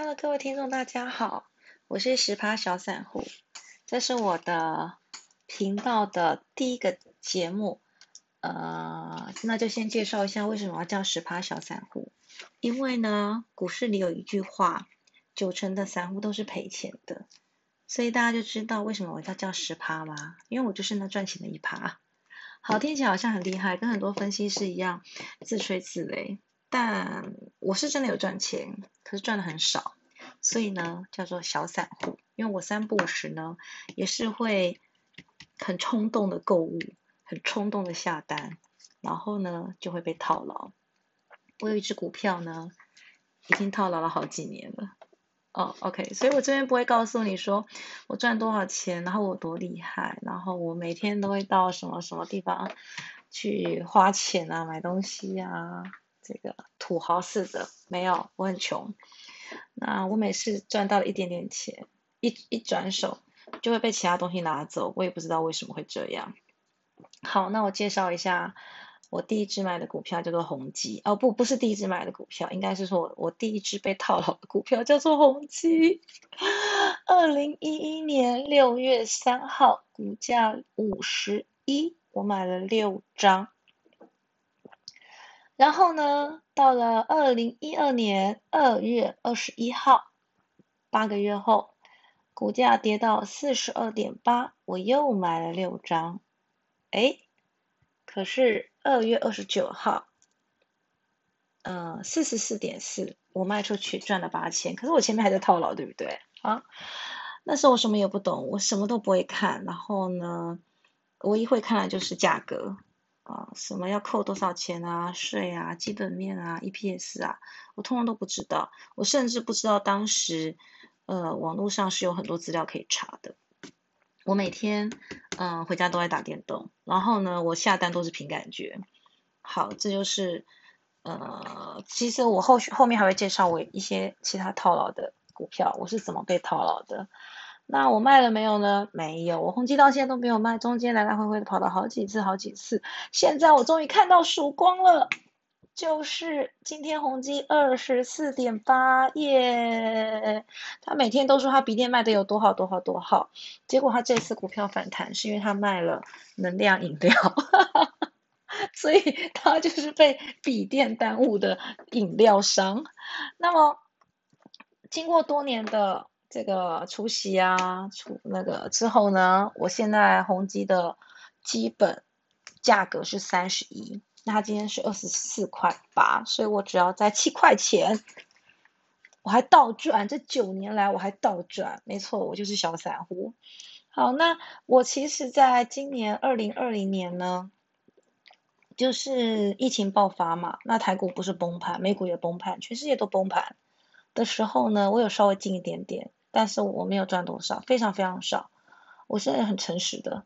Hello，各位听众，大家好，我是十趴小散户，这是我的频道的第一个节目，呃，那就先介绍一下为什么要叫十趴小散户，因为呢，股市里有一句话，九成的散户都是赔钱的，所以大家就知道为什么我要叫十趴吗？因为我就是那赚钱的一趴。好，听起来好像很厉害，跟很多分析师一样自吹自擂。但我是真的有赚钱，可是赚的很少，所以呢叫做小散户。因为我三不五时呢也是会很冲动的购物，很冲动的下单，然后呢就会被套牢。我有一只股票呢，已经套牢了好几年了。哦，OK，所以我这边不会告诉你说我赚多少钱，然后我多厉害，然后我每天都会到什么什么地方去花钱啊，买东西啊。这个土豪似的，没有，我很穷。那我每次赚到了一点点钱，一一转手就会被其他东西拿走，我也不知道为什么会这样。好，那我介绍一下我第一只买的股票叫做宏基。哦，不，不是第一只买的股票，应该是说我第一只被套牢的股票叫做宏基。二零一一年六月三号，股价五十一，我买了六张。然后呢，到了二零一二年二月二十一号，八个月后，股价跌到四十二点八，我又买了六张。哎，可是二月二十九号，嗯，四十四点四，我卖出去赚了八千，可是我前面还在套牢，对不对？啊，那时候我什么也不懂，我什么都不会看，然后呢，唯一会看的就是价格。啊，什么要扣多少钱啊？税啊，基本面啊，EPS 啊，我通通都不知道。我甚至不知道当时，呃，网络上是有很多资料可以查的。我每天，嗯，回家都在打电动，然后呢，我下单都是凭感觉。好，这就是，呃，其实我后续后面还会介绍我一些其他套牢的股票，我是怎么被套牢的。那我卖了没有呢？没有，我宏基到现在都没有卖，中间来来回回的跑了好几次，好几次。现在我终于看到曙光了，就是今天宏基二十四点八耶！他每天都说他笔电卖的有多好多好多好，结果他这次股票反弹是因为他卖了能量饮料，所以他就是被笔电耽误的饮料商。那么经过多年的。这个除息啊，除那个之后呢，我现在宏基的基本价格是三十一，那它今天是二十四块八，所以我只要在七块钱，我还倒赚，这九年来我还倒赚，没错，我就是小散户。好，那我其实在今年二零二零年呢，就是疫情爆发嘛，那台股不是崩盘，美股也崩盘，全世界都崩盘的时候呢，我有稍微进一点点。但是我没有赚多少，非常非常少。我现在很诚实的。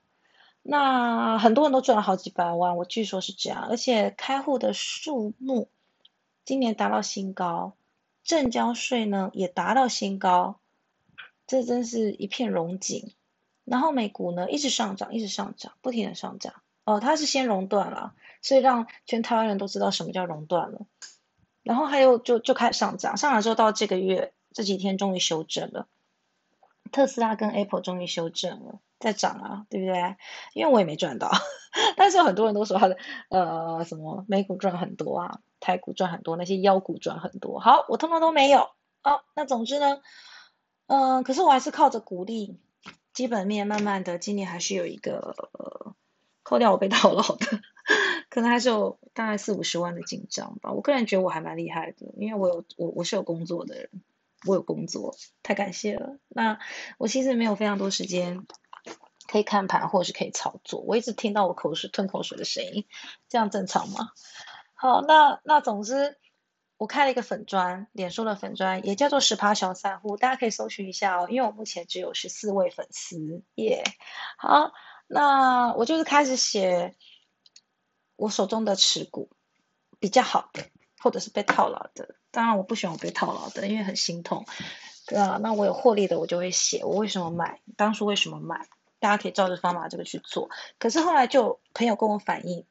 那很多人都赚了好几百万，我据说是这样。而且开户的数目今年达到新高，正交税呢也达到新高，这真是一片荣景。然后美股呢一直上涨，一直上涨，不停的上涨。哦，它是先熔断了，所以让全台湾人都知道什么叫熔断了。然后还有就就开始上涨，上涨之后到这个月。这几天终于修正了，特斯拉跟 Apple 终于修正了，在涨啊，对不对？因为我也没赚到，但是很多人都说他的呃什么美股赚很多啊，台股赚很多，那些妖股赚很多。好，我通通都没有。哦，那总之呢，嗯，可是我还是靠着鼓励基本面，慢慢的今年还是有一个呃扣掉我被套牢的，可能还是有大概四五十万的进账吧。我个人觉得我还蛮厉害的，因为我有我我是有工作的人。我有工作，太感谢了。那我其实没有非常多时间可以看盘，或者是可以操作。我一直听到我口水吞口水的声音，这样正常吗？好，那那总之，我开了一个粉砖，脸书的粉砖，也叫做十趴小散户，大家可以搜寻一下哦。因为我目前只有十四位粉丝耶。好，那我就是开始写我手中的持股比较好的。或者是被套牢的，当然我不喜欢我被套牢的，因为很心痛，对啊，那我有获利的，我就会写我为什么买，当初为什么买，大家可以照着方法这个去做。可是后来就朋友跟我反映，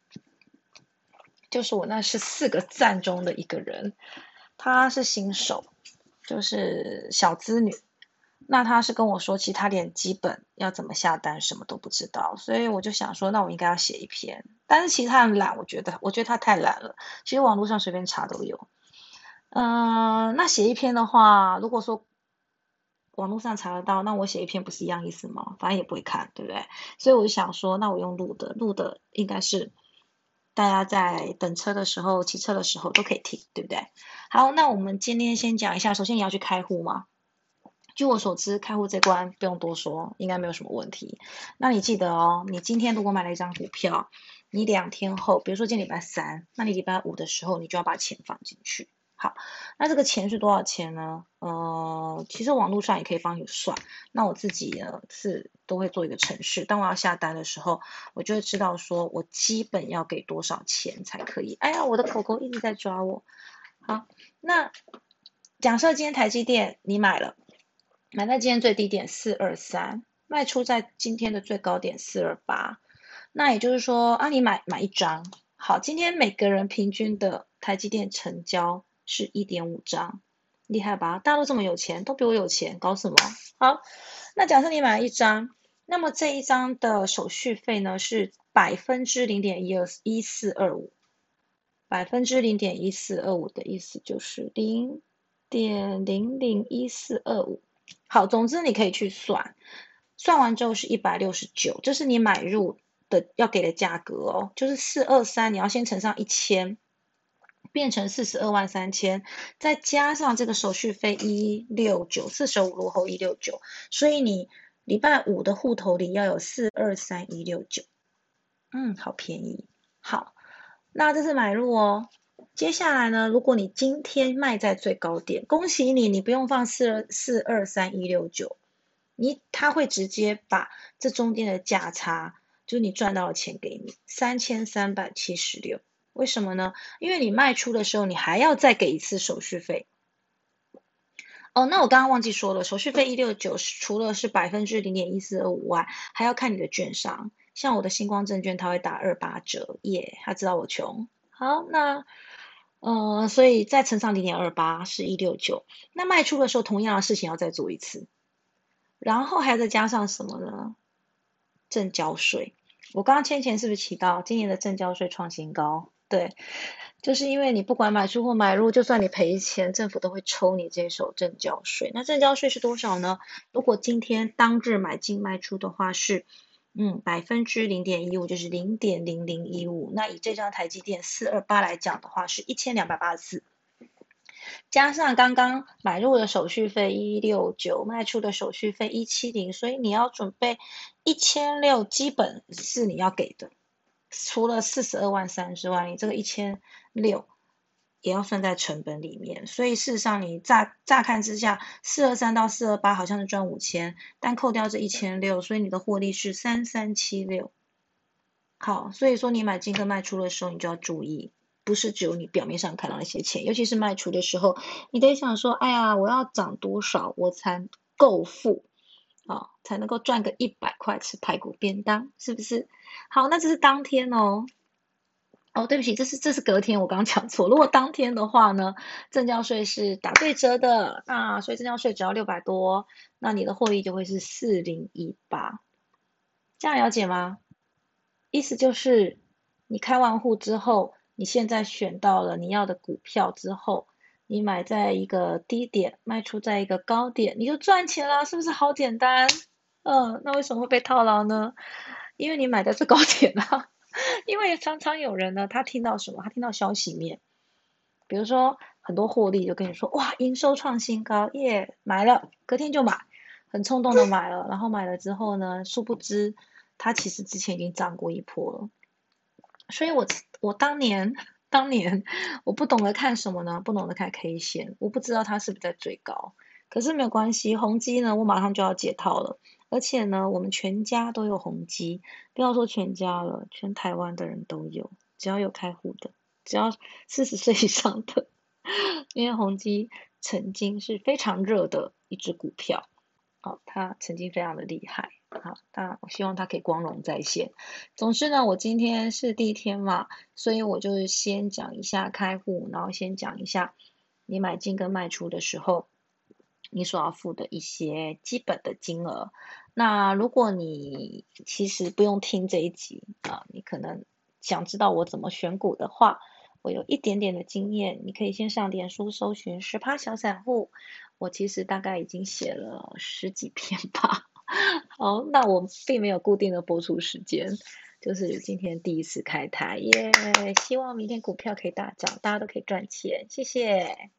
就是我那是四个赞中的一个人，他是新手，就是小资女。那他是跟我说，其实他连基本要怎么下单什么都不知道，所以我就想说，那我应该要写一篇。但是其实他很懒，我觉得，我觉得他太懒了。其实网络上随便查都有。嗯，那写一篇的话，如果说网络上查得到，那我写一篇不是一样意思吗？反正也不会看，对不对？所以我就想说，那我用录的，录的应该是大家在等车的时候、骑车的时候都可以听，对不对？好，那我们今天先讲一下，首先你要去开户吗？据我所知，开户这关不用多说，应该没有什么问题。那你记得哦，你今天如果买了一张股票，你两天后，比如说今天礼拜三，那你礼拜五的时候，你就要把钱放进去。好，那这个钱是多少钱呢？呃，其实网络上也可以帮你算。那我自己呢是都会做一个程式，当我要下单的时候，我就会知道说我基本要给多少钱才可以。哎呀，我的狗狗一直在抓我。好，那假设今天台积电你买了。买在今天最低点四二三，卖出在今天的最高点四二八，那也就是说啊，你买买一张，好，今天每个人平均的台积电成交是一点五张，厉害吧？大家都这么有钱，都比我有钱，搞什么？好，那假设你买了一张，那么这一张的手续费呢是百分之零点一二一四二五，百分之零点一四二五的意思就是零点零零一四二五。好，总之你可以去算，算完之后是一百六十九，这是你买入的要给的价格哦，就是四二三，你要先乘上一千，变成四十二万三千，再加上这个手续费一六九，四舍五入后一六九，所以你礼拜五的户头里要有四二三一六九，嗯，好便宜。好，那这是买入哦。接下来呢？如果你今天卖在最高点，恭喜你，你不用放四二四二三一六九，你他会直接把这中间的价差，就是你赚到的钱给你三千三百七十六。为什么呢？因为你卖出的时候，你还要再给一次手续费。哦，那我刚刚忘记说了，手续费一六九除了是百分之零点一四二五外，还要看你的券商。像我的星光证券，他会打二八折，耶，他知道我穷。好，那。呃，所以再乘上零点二八是一六九，那卖出的时候同样的事情要再做一次，然后还要再加上什么呢？正交税。我刚刚先前是不是提到今年的正交税创新高？对，就是因为你不管买出或买入，就算你赔钱，政府都会抽你这手正交税。那正交税是多少呢？如果今天当日买进卖出的话是。嗯，百分之零点一五就是零点零零一五。那以这张台积电四二八来讲的话，是一千两百八十四，加上刚刚买入的手续费一六九，卖出的手续费一七零，所以你要准备一千六，基本是你要给的。除了四十二万三之外，你这个一千六。也要算在成本里面，所以事实上你乍乍看之下，四二三到四二八好像是赚五千，但扣掉这一千六，所以你的获利是三三七六。好，所以说你买进跟卖出的时候，你就要注意，不是只有你表面上看到那些钱，尤其是卖出的时候，你得想说，哎呀，我要涨多少我才够付啊，才能够赚个一百块吃排骨便当，是不是？好，那这是当天哦。哦，对不起，这是这是隔天，我刚刚讲错。如果当天的话呢，正交税是打对折的，那所以正交税只要六百多，那你的获利就会是四零一八，这样了解吗？意思就是你开完户之后，你现在选到了你要的股票之后，你买在一个低点，卖出在一个高点，你就赚钱了，是不是好简单？嗯，那为什么会被套牢呢？因为你买的是高点啊。因为常常有人呢，他听到什么？他听到消息面，比如说很多获利，就跟你说哇，营收创新高，耶，买了，隔天就买，很冲动的买了，然后买了之后呢，殊不知它其实之前已经涨过一波了。所以我我当年当年我不懂得看什么呢？不懂得看 K 线，我不知道它是不是在最高。可是没有关系，宏基呢，我马上就要解套了。而且呢，我们全家都有宏基，不要说全家了，全台湾的人都有，只要有开户的，只要四十岁以上的，因为宏基曾经是非常热的一只股票，好，它曾经非常的厉害，好，那我希望它可以光荣再现。总之呢，我今天是第一天嘛，所以我就先讲一下开户，然后先讲一下你买进跟卖出的时候你所要付的一些基本的金额。那如果你其实不用听这一集啊，你可能想知道我怎么选股的话，我有一点点的经验，你可以先上点书搜寻十趴小散户。我其实大概已经写了十几篇吧。哦，那我并没有固定的播出时间，就是今天第一次开台耶，希望明天股票可以大涨，大家都可以赚钱，谢谢。